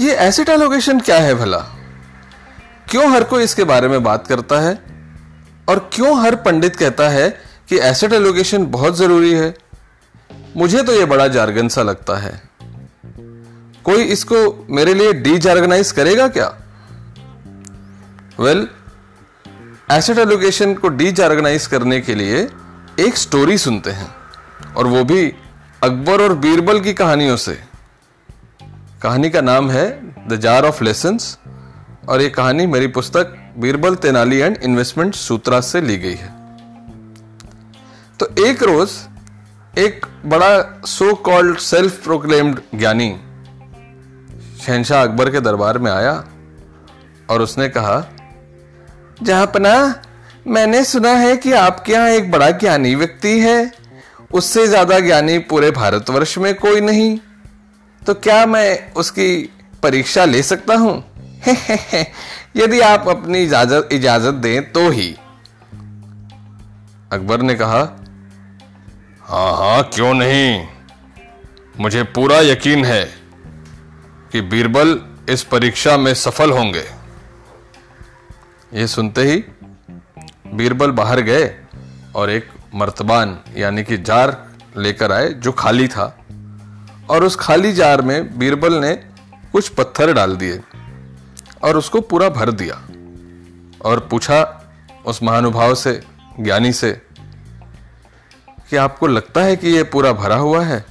ये asset allocation क्या है भला? क्यों हर कोई इसके बारे में बात करता है? और क्यों हर पंडित कहता है कि एसेट एलोकेशन बहुत ज़रूरी है? मुझे तो यह बड़ा जार्गन सा लगता है। कोई इसको मेरे लिए डी जार्गनाइज करेगा क्या? वेल एसेट एलोकेशन को डी जार्गनाइज करने के लिए एक स्टोरी सुनते हैं, और वो भी अकबर और बीरबल की कहानियों से। कहानी का नाम है द जार ऑफ़ लेसन्स और ये कहानी मेरी पुस्तक बीरबल तेनाली एंड इन्वेस्टमेंट सूत्रा से ली गई है। तो एक रोज एक बड़ा सो कॉल्ड सेल्फ प्रोक्लेम्ड ज्ञानी शहनशाह अकबर के दरबार में आया और उसने कहा जहापना मैंने सुना है कि आपके यहाँ एक बड़ा ज्ञानी व्यक्ति है। उससे ज़्यादा ज्ञानी पूरे भारतवर्ष में कोई नहीं। तो क्या मैं उसकी परीक्षा ले सकता हूँ? यदि आप अपनी इजाज़त इजाज़त दें तो ही। अकबर ने कहा हाँ हाँ क्यों नहीं? मुझे पूरा यकीन है कि बीरबल इस परीक्षा में सफल होंगे। ये सुनते ही बीरबल बाहर गए और एक मर्तबान, यानी कि जार लेकर आए, जो खाली था। और उस खाली जार में बीरबल ने कुछ पत्थर डाल दिए और उसको पूरा भर दिया और पूछा उस महानुभाव से, ज्ञानी से, कि आपको लगता है कि यह पूरा भरा हुआ है?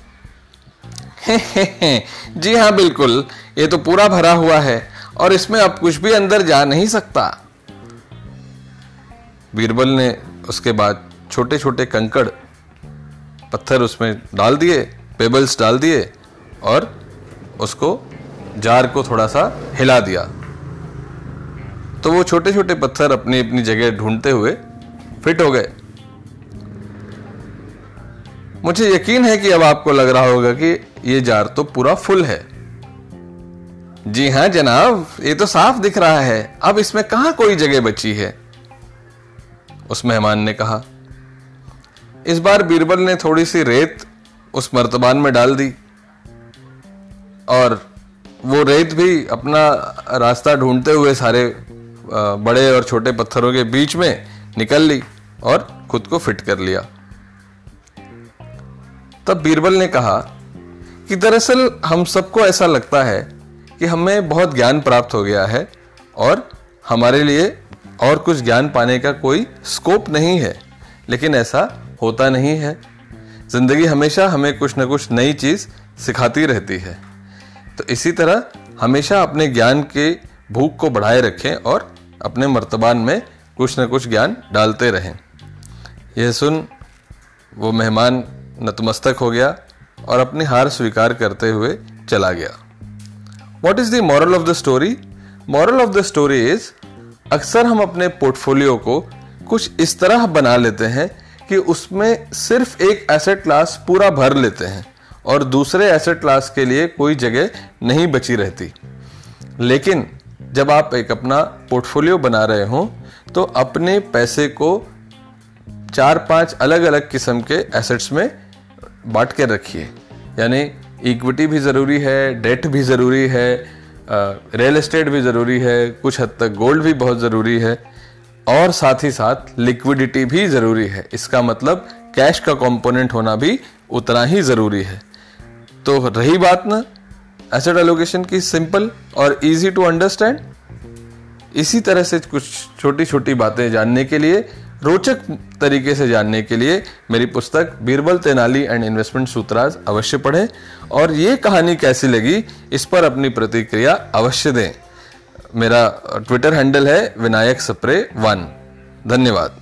हे हे जी हाँ बिल्कुल, ये तो पूरा भरा हुआ है और इसमें अब कुछ भी अंदर जा नहीं सकता। बीरबल ने उसके बाद छोटे छोटे कंकड़ पत्थर उसमें डाल दिए पेबल्स डाल दिए और उसको जार को थोड़ा सा हिला दिया। तो वो छोटे छोटे पत्थर अपनी अपनी जगह ढूंढते हुए फिट हो गए। मुझे यकीन है कि अब आपको लग रहा होगा कि ये जार तो पूरा फुल है। जी हाँ जनाब, ये तो साफ़ दिख रहा है। अब इसमें कहाँ कोई जगह बची है? उस मेहमान ने कहा, इस बार बीरबल ने थोड़ी सी रेत उस मर्तबान में डाल दी। और वो रेत भी अपना रास्ता ढूंढते हुए सारे बड़े और छोटे पत्थरों के बीच में निकल ली और खुद को फिट कर लिया। तब बीरबल ने कहा कि दरअसल हम सबको ऐसा लगता है कि हमें बहुत ज्ञान प्राप्त हो गया है और हमारे लिए और कुछ ज्ञान पाने का कोई स्कोप नहीं है, लेकिन ऐसा होता नहीं है। ज़िंदगी हमेशा हमें कुछ ना कुछ नई चीज़ सिखाती रहती है। तो इसी तरह हमेशा अपने ज्ञान के भूख को बढ़ाए रखें और अपने मर्तबान में कुछ न कुछ ज्ञान डालते रहें। यह सुन वो मेहमान नतमस्तक हो गया और अपनी हार स्वीकार करते हुए चला गया। What is the moral of the story moral of the story is अक्सर हम अपने पोर्टफोलियो को कुछ इस तरह बना लेते हैं कि उसमें सिर्फ़ एक एसेट क्लास पूरा भर लेते हैं और दूसरे एसेट क्लास के लिए कोई जगह नहीं बची रहती। लेकिन जब आप एक अपना पोर्टफोलियो बना रहे हो तो अपने पैसे को चार पाँच अलग अलग किस्म के एसेट्स में बांट के रखिए। यानी इक्विटी भी ज़रूरी है डेट भी ज़रूरी है रियल एस्टेट भी ज़रूरी है, कुछ हद तक गोल्ड भी बहुत ज़रूरी है। और साथ ही साथ लिक्विडिटी भी ज़रूरी है। इसका मतलब कैश का कंपोनेंट होना भी उतना ही ज़रूरी है। तो रही बात ना एसेट एलोकेशन की सिंपल और इजी टू अंडरस्टैंड इसी तरह से कुछ छोटी छोटी बातें जानने के लिए, रोचक तरीके से जानने के लिए मेरी पुस्तक बीरबल तेनाली एंड इन्वेस्टमेंट सूत्राज अवश्य पढ़ें और ये कहानी कैसी लगी इस पर अपनी प्रतिक्रिया अवश्य दें। मेरा ट्विटर हैंडल है विनायक सप्रे वन धन्यवाद।